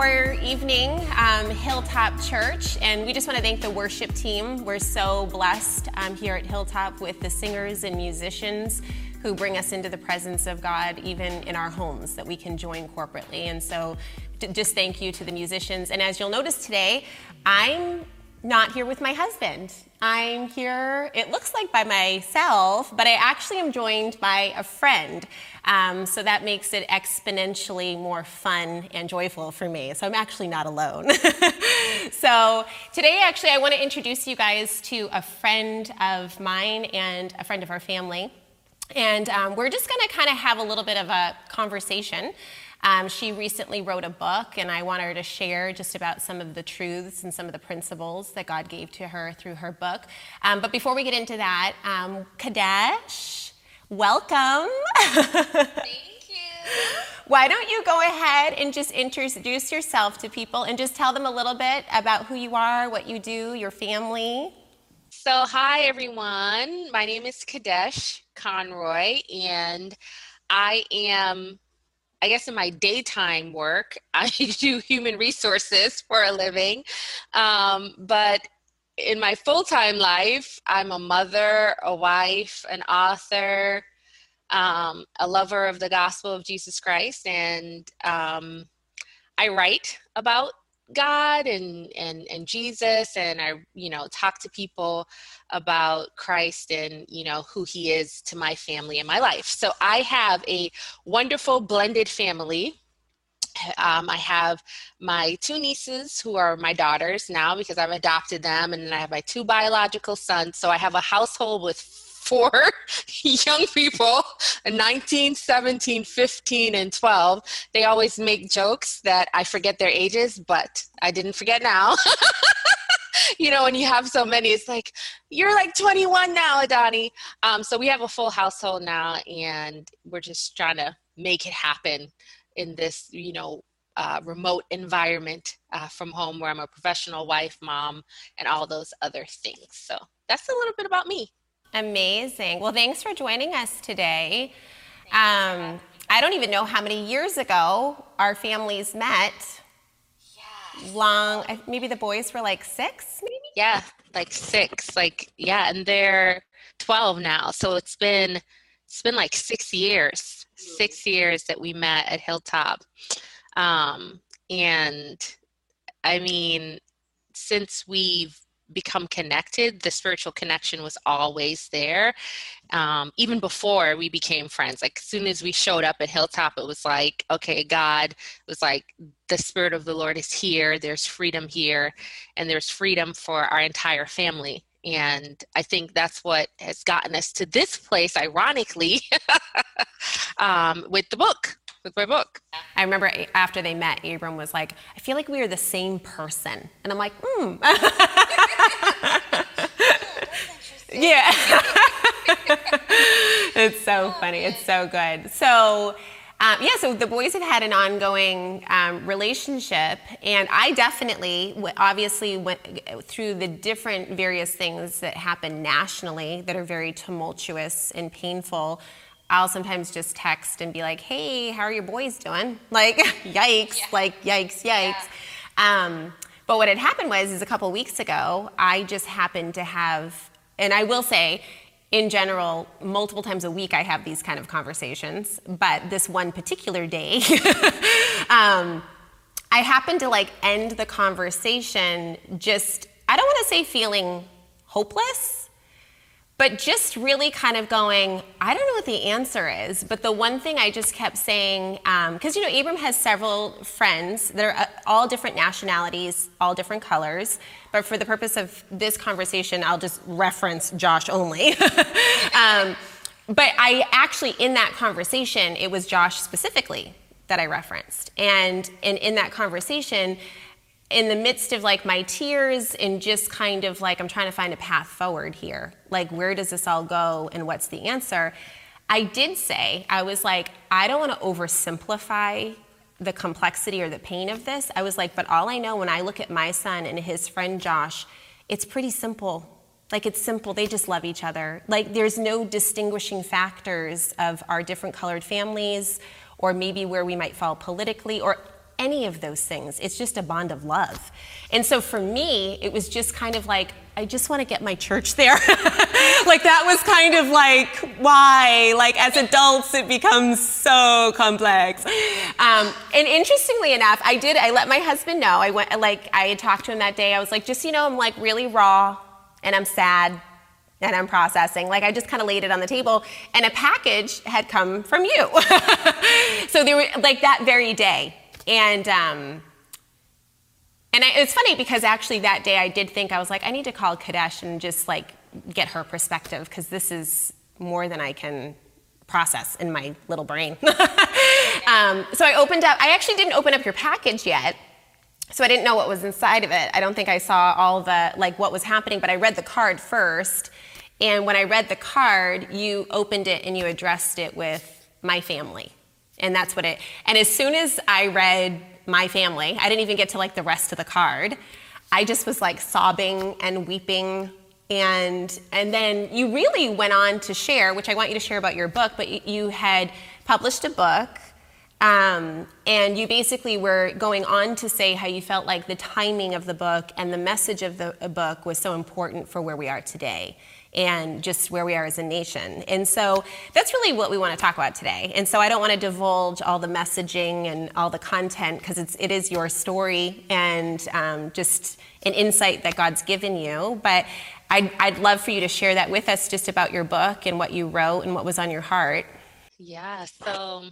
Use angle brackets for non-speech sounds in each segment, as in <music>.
for evening, um, Hilltop Church, and we just want to thank the worship team. We're so blessed um, here at Hilltop with the singers and musicians who bring us into the presence of God, even in our homes, that we can join corporately. And so, just thank you to the musicians. And as you'll notice today, I'm not here with my husband. I'm here, it looks like by myself, but I actually am joined by a friend. Um, so that makes it exponentially more fun and joyful for me. So I'm actually not alone. <laughs> so today, actually, I want to introduce you guys to a friend of mine and a friend of our family. And um, we're just going to kind of have a little bit of a conversation. Um, she recently wrote a book, and I want her to share just about some of the truths and some of the principles that God gave to her through her book. Um, but before we get into that, um, Kadesh, welcome. <laughs> Thank you. Why don't you go ahead and just introduce yourself to people and just tell them a little bit about who you are, what you do, your family? So, hi everyone. My name is Kadesh Conroy, and I am I guess in my daytime work, <laughs> I do human resources for a living. Um, but in my full time life, I'm a mother, a wife, an author, um, a lover of the gospel of Jesus Christ, and um, I write about God and and and Jesus and I you know talk to people about Christ and you know who he is to my family and my life. So I have a wonderful blended family. Um, I have my two nieces who are my daughters now because I've adopted them, and then I have my two biological sons. So I have a household with four <laughs> young people 19 17 15 and 12 they always make jokes that i forget their ages but i didn't forget now. <laughs> You know when you have so many it's like you're like 21 now adani. Um, so we have a full household now and we're just trying to make it happen in this you know uh, remote environment uh, from home where i'm a professional wife mom and all those other things. So that's a little bit about me Amazing. Well, thanks for joining us today. Um, I don't even know how many years ago our families met. Yeah. Long, maybe the boys were like six, maybe? Yeah, like six. Like, yeah, and they're 12 now. So it's been, it's been like six years, six years that we met at Hilltop. Um, and I mean, since we've become connected, the spiritual connection was always there. Um, even before we became friends, like as soon as we showed up at Hilltop, it was like, okay, God was like, the Spirit of the Lord is here. There's freedom here, and there's freedom for our entire family. And I think that's what has gotten us to this place, ironically, <laughs> um, with the book with my book. I remember after they met, Abram was like, I feel like we are the same person. And I'm like, hmm. <laughs> yeah. <laughs> it's so funny. It's so good. So, um, yeah, so the boys have had an ongoing um, relationship, and I definitely, obviously, went through the different various things that happen nationally that are very tumultuous and painful. I'll sometimes just text and be like, hey, how are your boys doing? <laughs> Like, yikes, yeah. like, yikes, yikes. Yeah. Um, but what had happened was, is a couple weeks ago, I just happened to have, and I will say, in general, multiple times a week, I have these kind of conversations. But this one particular day, <laughs> um, I happened to like end the conversation just, I don't want to say feeling hopeless but just really kind of going, I don't know what the answer is. But the one thing I just kept saying, because um, you know, Abram has several friends that are uh, all different nationalities, all different colors. But for the purpose of this conversation, I'll just reference Josh only. <laughs> um, but I actually, in that conversation, it was Josh specifically that I referenced. And, and in that conversation, in the midst of like my tears and just kind of like I'm trying to find a path forward here. Like where does this all go and what's the answer? I did say I was like I don't want to oversimplify the complexity or the pain of this. I was like but all I know when I look at my son and his friend Josh, it's pretty simple. Like it's simple, they just love each other. Like there's no distinguishing factors of our different colored families or maybe where we might fall politically or any of those things. It's just a bond of love. And so for me, it was just kind of like, I just want to get my church there. <laughs> like that was kind of like, why? Like as adults, it becomes so complex. Um, and interestingly enough, I did, I let my husband know. I went, like, I had talked to him that day. I was like, just, you know, I'm like really raw and I'm sad and I'm processing. Like I just kind of laid it on the table, and a package had come from you. <laughs> so they were like that very day, and um, and I, it's funny because actually that day I did think I was like I need to call Kadesh and just like get her perspective because this is more than I can process in my little brain. <laughs> um, so I opened up. I actually didn't open up your package yet. So I didn't know what was inside of it. I don't think I saw all the like what was happening, but I read the card first and when I read the card, you opened it and you addressed it with my family. And that's what it, and as soon as I read my family, I didn't even get to like the rest of the card. I just was like sobbing and weeping. And, and then you really went on to share, which I want you to share about your book, but you had published a book. Um, and you basically were going on to say how you felt like the timing of the book and the message of the book was so important for where we are today and just where we are as a nation. And so that's really what we want to talk about today. And so I don't want to divulge all the messaging and all the content because it is your story and um, just an insight that God's given you. But I'd, I'd love for you to share that with us just about your book and what you wrote and what was on your heart. Yeah. So,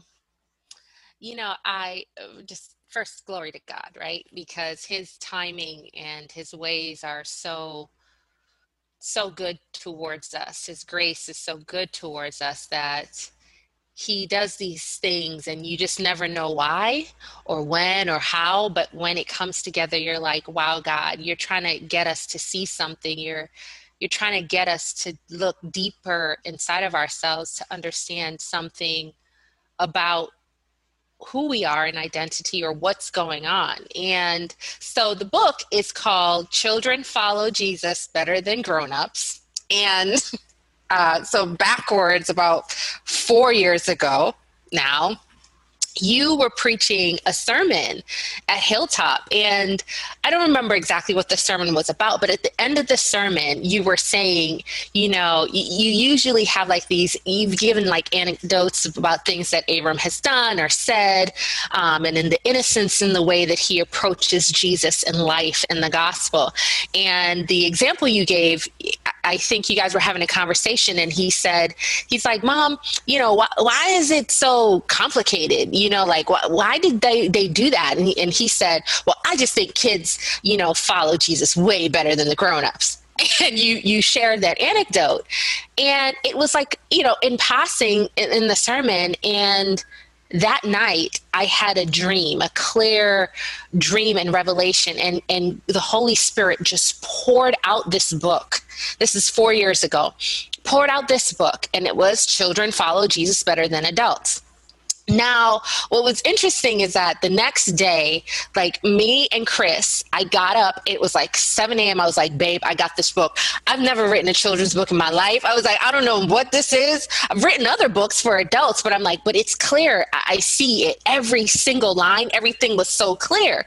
you know, I uh, just first glory to God, right? Because his timing and his ways are so so good towards us. His grace is so good towards us that he does these things and you just never know why or when or how but when it comes together you're like wow god you're trying to get us to see something you're you're trying to get us to look deeper inside of ourselves to understand something about who we are in identity or what's going on. And so the book is called Children Follow Jesus Better Than Grown-ups. And uh, so backwards about four years ago now, you were preaching a sermon at Hilltop. And I don't remember exactly what the sermon was about, but at the end of the sermon, you were saying, you know, you, usually have like these, you've given like anecdotes about things that Abram has done or said, um, and in the innocence in the way that he approaches Jesus in life and the gospel. And the example you gave, I think you guys were having a conversation, and he said, he's like, Mom, you know, why, why is it so complicated? You know, like, why, why did they, they do that? And he, and he said, Well, I just think kids, you know, follow Jesus way better than the grown ups <laughs> and you you shared that anecdote and it was like you know in passing in, in, the sermon and that night i had a dream a clear dream and revelation and and the holy spirit just poured out this book this is four years ago, poured out this book, and it was Children Follow Jesus Better Than Adults. Now, what was interesting is that the next day, like me and Chris, I got up. It was like 7 a.m. I was like, babe, I got this book. I've never written a children's book in my life. I was like, I don't know what this is. I've written other books for adults, but I'm like, but it's clear. I see it. Every single line, everything was so clear.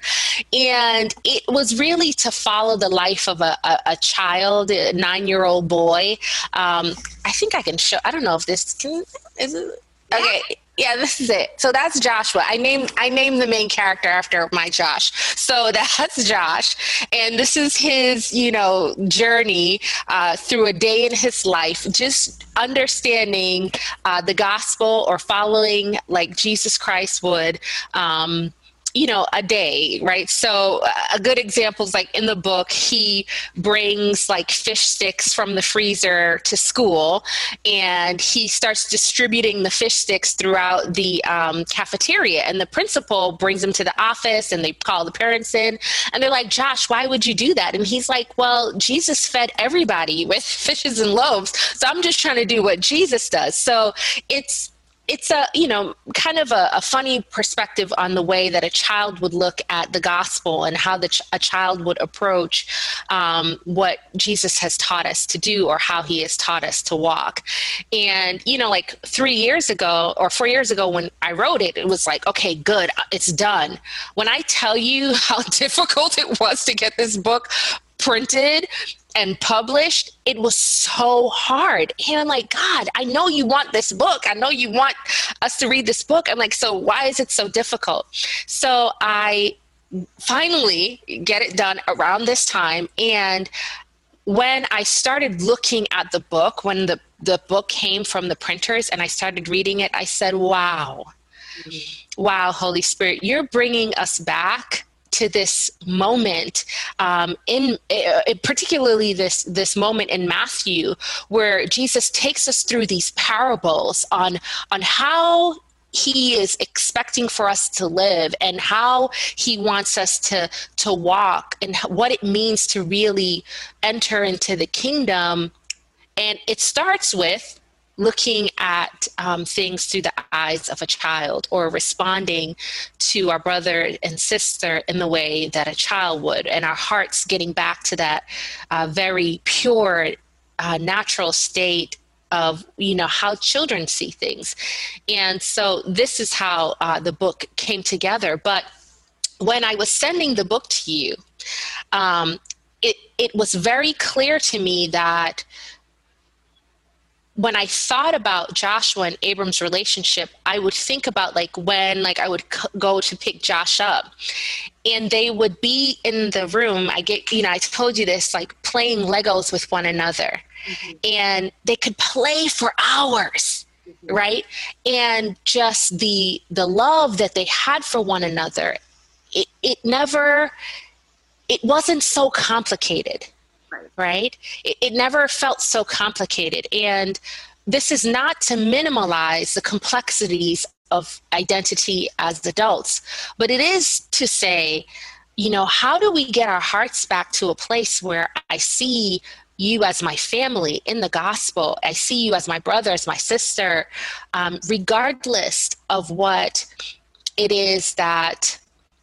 And it was really to follow the life of a, a, a child, a nine year old boy. Um, I think I can show, I don't know if this can, is it? Okay yeah, this is it. So that's Joshua. I named I named the main character after my Josh. So <laughs> that's Josh, and this is his you know journey uh, through a day in his life, just understanding uh, the gospel or following like Jesus Christ would. Um, you know a day right? So a good example is like in the book he brings like fish sticks from the freezer to school and he starts distributing the fish sticks throughout the um, cafeteria and the principal brings them to the office and they call the parents in and they're like josh why would you do that? And he's like well jesus fed everybody with <laughs> fishes and loaves so i'm just trying to do what jesus does. So it's it's a you know kind of a, a, funny perspective on the way that a child would look at the gospel and how the ch- a child would approach um, what jesus has taught us to do or how he has taught us to walk. And you know like three years ago or four years ago when i wrote it it was like okay good it's done. When i tell you <laughs> how <laughs> difficult it was to get this book printed and published, it was so hard. And I'm like, God, I know you want this book. I know you want us to read this book. I'm like, so why is it so difficult? So I finally get it done around this time. And when I started looking at the book, when the, the book came from the printers and I started reading it, I said, wow, mm-hmm. wow, Holy Spirit, you're bringing us back to this moment um, in uh, particularly this this moment in Matthew where Jesus takes us through these parables on on how he is expecting for us to live and how he wants us to to walk and what it means to really enter into the kingdom. And it starts with looking at um, things through the eyes of a child or responding to our brother and sister in the way that a child would, and our hearts getting back to that uh, very pure, uh, natural state of you know how children see things. And so this is how uh, the book came together. But when i was sending the book to you um, it, it was very clear to me that when I thought about Joshua and Abram's relationship, I would think about like when like I would c- go to pick Josh up and they would be in the room. I get, you know, I told you this, like playing Legos with one another mm-hmm. and they could play for hours. Mm-hmm. Right. And just the, the love that they had for one another, it, it never, it wasn't so complicated right? It, it never felt so complicated. And this is not to minimize the complexities of identity as adults, but it is to say, you know, how do we get our hearts back to a place where I see you as my family in the gospel. I see you as my brother, as my sister, um, regardless of what it is that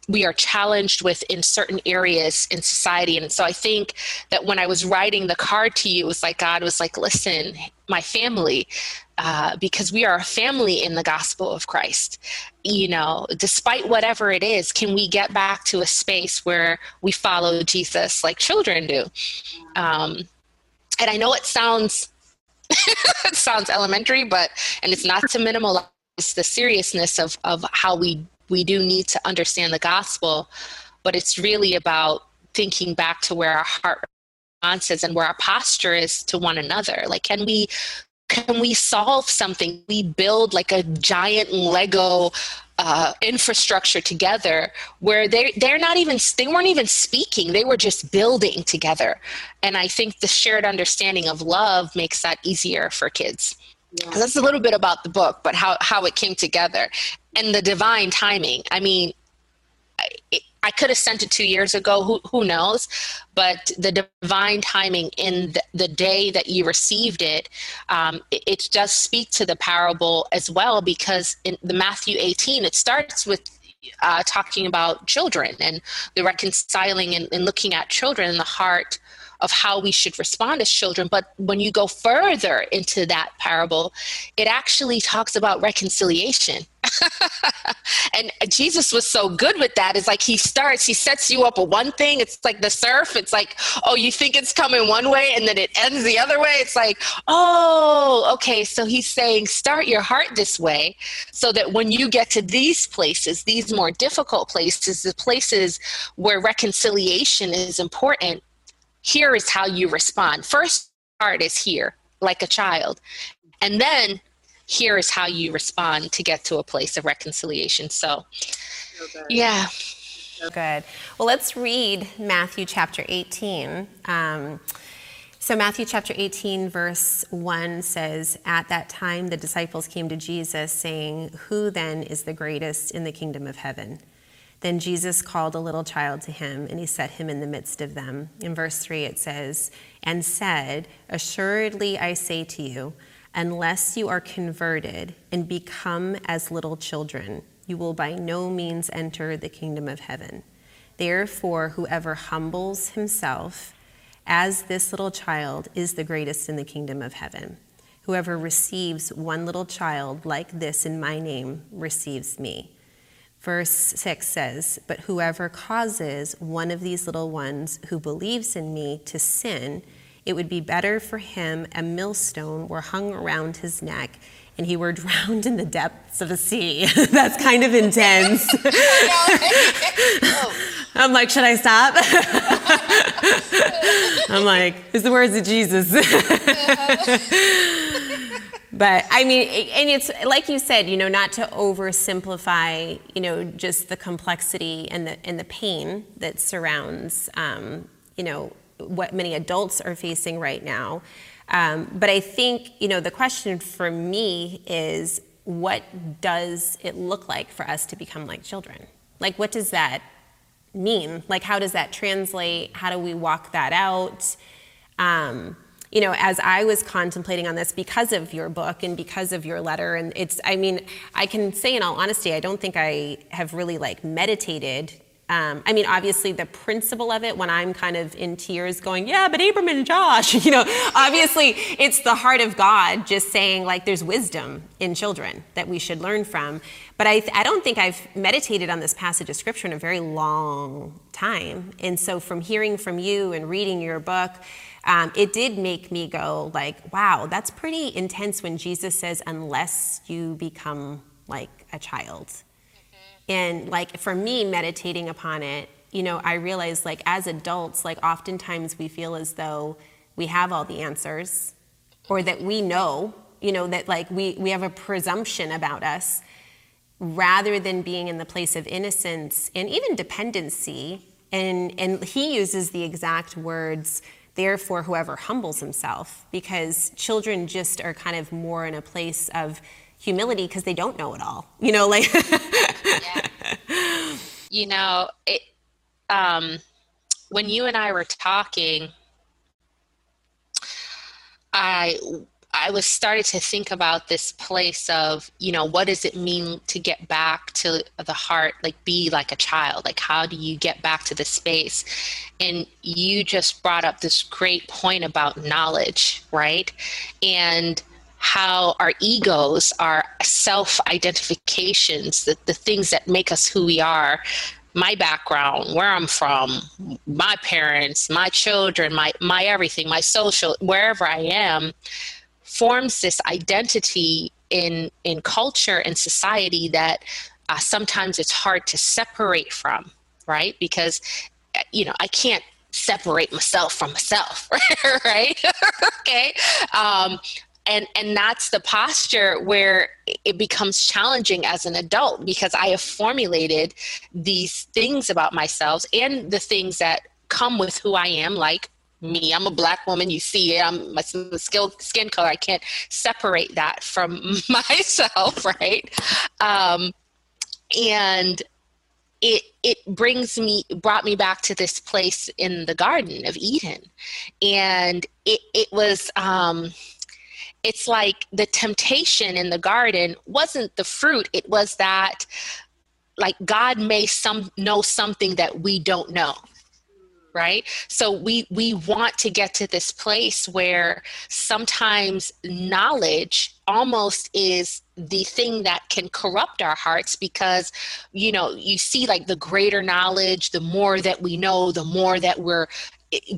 we are challenged with in certain areas in society. And so I think that when I was writing the card to you, it was like God was like, listen, my family, uh, because we are a family in the gospel of Christ. You know, despite whatever it is, can we get back to a space where we follow Jesus like children do? Um, and I know it sounds <laughs> it sounds elementary, but and it's not to minimize the seriousness of of how we we do need to understand the gospel, but it's really about thinking back to where our heart response is and where our posture is to one another. Like, can we can we solve something? We build like a giant Lego uh, infrastructure together where they they're not even they weren't even speaking they were just building together and i think the shared understanding of love makes that easier for kids yeah. that's a little bit about the book but how how it came together and the divine timing. I mean, I, I could have sent it two years ago. Who, who knows? But the divine timing in the, the day that you received it, um, it, it does speak to the parable as well because in the Matthew 18, it starts with uh, talking about children and the reconciling and, and looking at children in the heart of how we should respond as children. But when you go further into that parable, it actually talks about reconciliation. <laughs> and Jesus was so good with that. It's like he starts, he sets you up with one thing. It's like the surf. It's like, oh, you think it's coming one way and then it ends the other way. It's like, oh, okay. So he's saying, start your heart this way so that when you get to these places, these more difficult places, the places where reconciliation is important, here is how you respond. First part is here, like a child. And then here is how you respond to get to a place of reconciliation. So, so yeah. So good. Well, let's read Matthew chapter 18. Um, so, Matthew chapter 18, verse 1 says, At that time the disciples came to Jesus, saying, Who then is the greatest in the kingdom of heaven? Then Jesus called a little child to him, and he set him in the midst of them. In verse 3, it says, And said, Assuredly I say to you, Unless you are converted and become as little children, you will by no means enter the kingdom of heaven. Therefore, whoever humbles himself as this little child is the greatest in the kingdom of heaven. Whoever receives one little child like this in my name receives me. Verse 6 says, But whoever causes one of these little ones who believes in me to sin, it would be better for him a millstone were hung around his neck and he were <laughs> drowned in the depths of the sea. <laughs> That's kind of intense. <laughs> I'm like, should I stop? I'm like, it's the words of Jesus. but I mean, and it's like you said, you know, not to oversimplify, you know, just the complexity and the and the pain that surrounds, um, you know, what many adults are facing right now. Um, but I think, you know, the question for me is what does it look like for us to become like children? Like, what does that mean? Like, how does that translate? How do we walk that out? Um, you know, as I was contemplating on this because of your book and because of your letter, and it's, I mean, I can say in all honesty, I don't think I have really like meditated um, I mean, obviously, the principle of it, when I'm kind of in tears going, yeah, but Abram and Josh, <laughs> you know, obviously it's the heart of God just saying, like, there's wisdom in children that we should learn from. But I, I don't think I've meditated on this passage of scripture in a very long time. And so, from hearing from you and reading your book, um, it did make me go, like, wow, that's pretty intense when Jesus says, unless you become like a child. And like for me, meditating upon it, you know, I realized like as adults, like oftentimes we feel as though we have all the answers or that we know, you know, that like we, we have a presumption about us rather than being in the place of innocence and even dependency. And, and he uses the exact words, therefore, whoever humbles himself, because children just are kind of more in a place of humility because they don't know it all. You know, like. yeah. <laughs> You know, it. Um, when you and I were talking, I I was started to think about this place of, you know, what does it mean to get back to the heart, like be like a child? Like, how do you get back to the space? And you just brought up this great point about knowledge, right? And how our egos, our self identifications, the, the things that make us who we are, my background, where I'm from, my parents, my children, my, my everything, my social, wherever I am, forms this identity in, in culture and society that uh, sometimes it's hard to separate from, right? Because, uh, you know, I can't separate myself from myself <laughs> right <laughs> okay um, and and that's the posture where it becomes challenging as an adult because i have formulated these things about myself and the things that come with who i am like me. I'm a black woman. You see it. I'm my skin color. I can't separate that from <laughs> myself right? Um, and it it brings me brought me back to this place in the garden of eden. And it it was um it's like the temptation in the garden wasn't the fruit it was that like god may some know something that we don't know right? So we we want to get to this place where sometimes knowledge almost is the thing that can corrupt our hearts because you know you see like the greater knowledge the more that we know the more that we're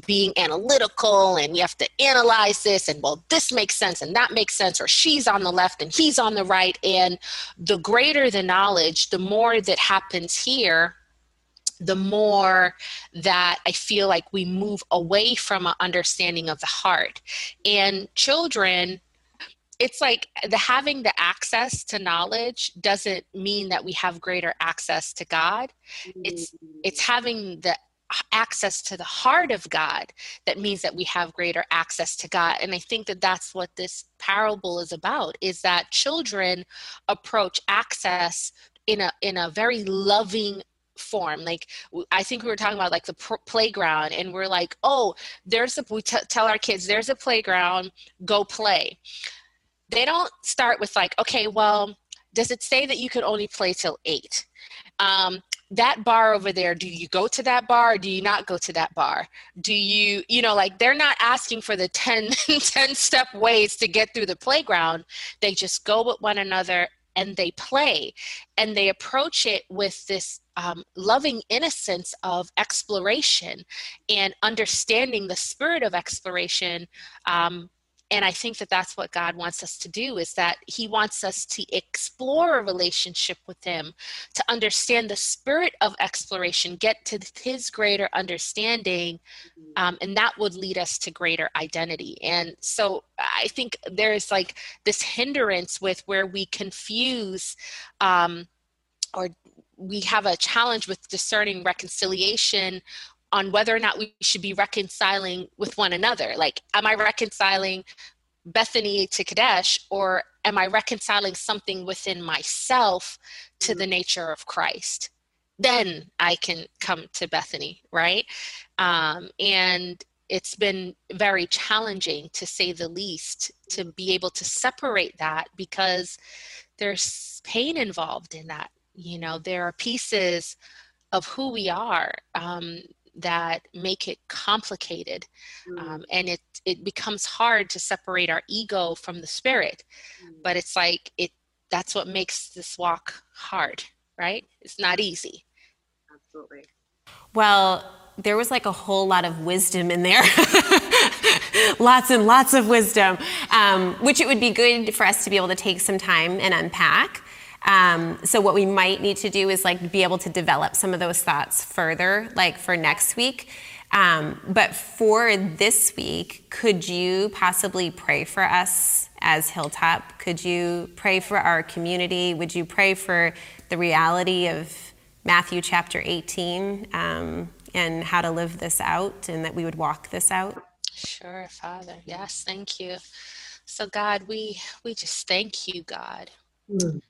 being analytical and you have to analyze this and well this makes sense and that makes sense or she's on the left and he's on the right and the greater the knowledge the more that happens here the more that I feel like we move away from an understanding of the heart. And children, it's like the having the access to knowledge doesn't mean that we have greater access to God. It's it's having the access to the heart of God that means that we have greater access to God. And I think that that's what this parable is about is that children approach access in a in a very loving form like i think we were talking about like the pr- playground and we're like oh there's a we t- tell our kids there's a playground go play they don't start with like, okay, well, does it say that you can only play till eight? Um, that bar over there do you go to that bar or do you not go to that bar? Do you you know like they're not asking for the 10 <laughs> 10 step ways to get through the playground. They just go with one another and they play. And they approach it with this um, loving innocence of exploration and understanding the spirit of exploration um, and i think that that's what god wants us to do is that he wants us to explore a relationship with him to understand the spirit of exploration get to his greater understanding mm-hmm. um, and that would lead us to greater identity and so i think there's like this hindrance with where we confuse um, or we have a challenge with discerning reconciliation on whether or not we should be reconciling with one another. Like, am I reconciling Bethany to Kadesh, or am I reconciling something within myself to the nature of Christ? Then I can come to Bethany, right? Um, and it's been very challenging to say the least to be able to separate that because there's pain involved in that. You know, there are pieces of who we are um, that make it complicated mm. um, and it it becomes hard to separate our ego from the spirit mm. but it's like it that's what makes this walk hard right? It's not easy. Absolutely. Well there was like a whole lot of wisdom in there. <laughs> Lots and lots of wisdom um, which it would be good for us to be able to take some time and unpack um, so what we might need to do is like be able to develop some of those thoughts further, like for next week. Um, but for this week, could you possibly pray for us as Hilltop? Could you pray for our community? Would you pray for the reality of Matthew chapter 18 um, and how to live this out and that we would walk this out? Sure, Father. Yes, thank you. So God, we we just thank you, God. Mm.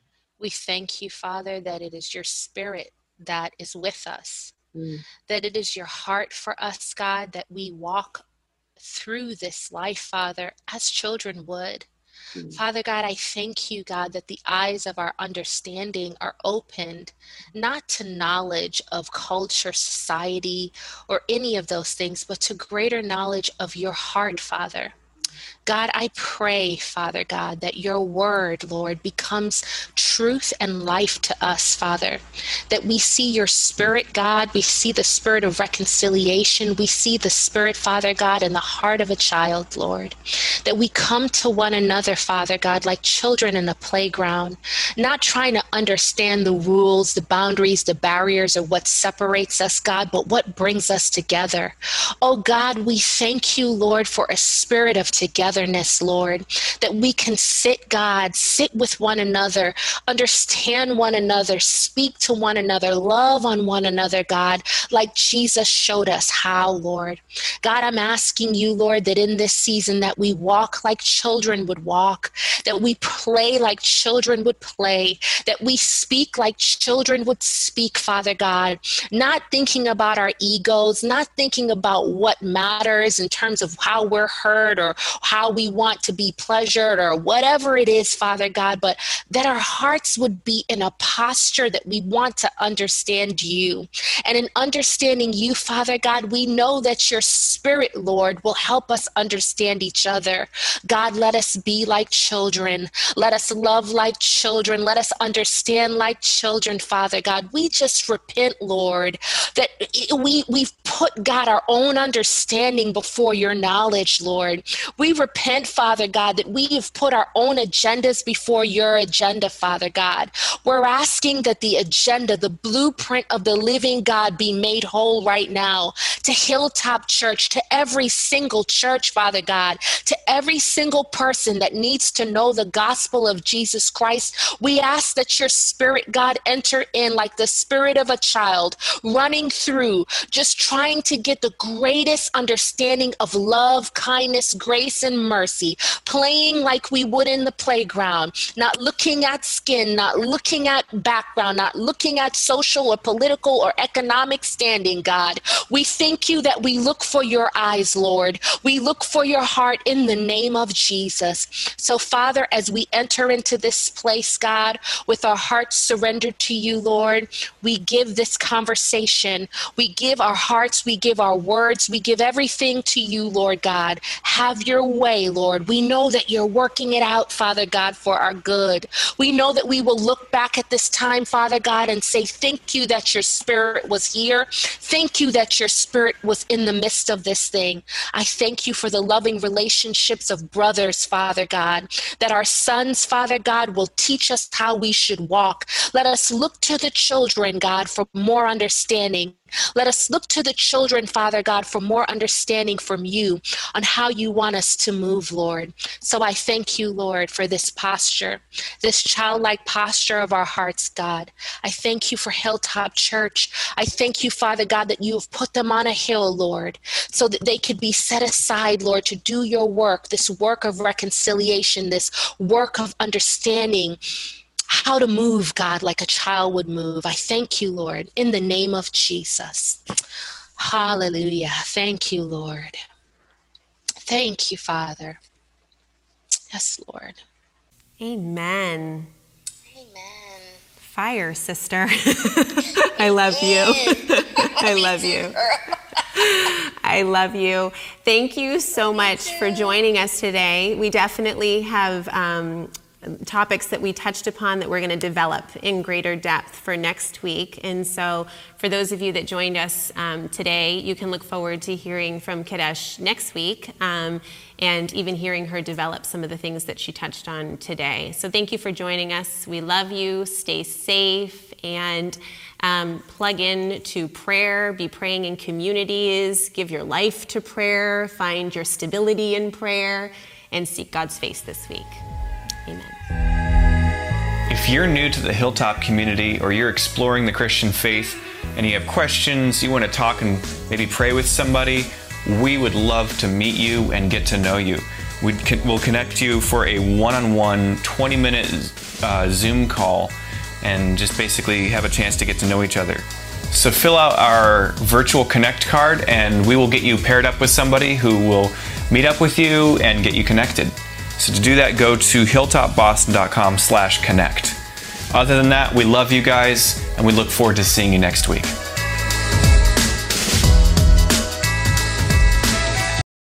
We thank you, Father, that it is your spirit that is with us, mm. that it is your heart for us, God, that we walk through this life, Father, as children would. Mm. Father God, I thank you, God, that the eyes of our understanding are opened not to knowledge of culture, society, or any of those things, but to greater knowledge of your heart, Father. God, I pray, Father God, that your word, Lord, becomes truth and life to us, Father. That we see your spirit, God. We see the spirit of reconciliation. We see the spirit, Father God, in the heart of a child, Lord. That we come to one another, Father God, like children in a playground, not trying to understand the rules, the boundaries, the barriers, or what separates us, God, but what brings us together. Oh, God, we thank you, Lord, for a spirit of together togetherness, Lord, that we can sit, God, sit with one another, understand one another, speak to one another, love on one another, God, like Jesus showed us how, Lord. God, I'm asking you, Lord, that in this season that we walk like children would walk, that we play like children would play, that we speak like children would speak, Father God, not thinking about our egos, not thinking about what matters in terms of how we're heard or how we want to be pleasured or whatever it is, Father God, but that our hearts would be in a posture that we want to understand you. And in understanding you, Father God, we know that your spirit, Lord, will help us understand each other. God, let us be like children. Let us love like children. Let us understand like children, Father God. We just repent, Lord, that we, we've put, God, our own understanding before your knowledge, Lord. We repent Father God, that we have put our own agendas before your agenda, Father God. We're asking that the agenda, the blueprint of the living God be made whole right now to Hilltop Church, to every single church, Father God, to every single person that needs to know the gospel of Jesus Christ. We ask that your spirit, God, enter in like the spirit of a child running through, just trying to get the greatest understanding of love, kindness, grace, and mercy, playing like we would in the playground, not looking at skin, not looking at background, not looking at social or political or economic standing, God. We thank you that we look for your eyes, Lord. We look for your heart in the name of Jesus. So, Father, as we enter into this place, God, with our hearts surrendered to you, Lord, we give this conversation, we give our hearts, we give our words, we give everything to you, Lord God. Have your way, Lord. We know that you're working it out, Father God, for our good. We know that we will look back at this time, Father God, and say, Thank you that your spirit was here. Thank you that your spirit was in the midst this thing. I thank you for the loving relationships of brothers, Father God, that our sons, Father God, will teach us how we should walk. Let us look to the children, God, for more understanding. Let us look to the children, Father God, for more understanding from you on how you want us to move, Lord. So I thank you, Lord, for this posture, this childlike posture of our hearts, God. I thank you for Hilltop Church. I thank you, Father God, that you have put them on a hill, Lord, so that they could be set aside, Lord, to do your work, this work of reconciliation, this work of understanding how to move, God, like a child would move. I thank you, Lord, in the name of Jesus. Hallelujah. Thank you, Lord. Thank you, Father. Yes, Lord. Amen. Amen. Fire, sister. <laughs> I love you. <laughs> I love you. I love you. Thank you so much for joining us today. We definitely have um, topics that we touched upon that we're going to develop in greater depth for next week. And so, for those of you that joined us um, today, you can look forward to hearing from Kadesh next week um, and even hearing her develop some of the things that she touched on today. So, thank you for joining us. We love you. Stay safe and um, plug in to prayer, be praying in communities, give your life to prayer, find your stability in prayer, and seek God's face this week. Amen. If you're new to the Hilltop community or you're exploring the Christian faith and you have questions, you want to talk and maybe pray with somebody, we would love to meet you and get to know you. we will connect you for a one on one 20 minute uh, Zoom call and just basically have a chance to get to know each other. So fill out our virtual connect card and we will get you paired up with somebody who will meet up with you and get you connected. So to do that, go to hilltopboston.com slash connect. Other than that, we love you guys and we look forward to seeing you next week.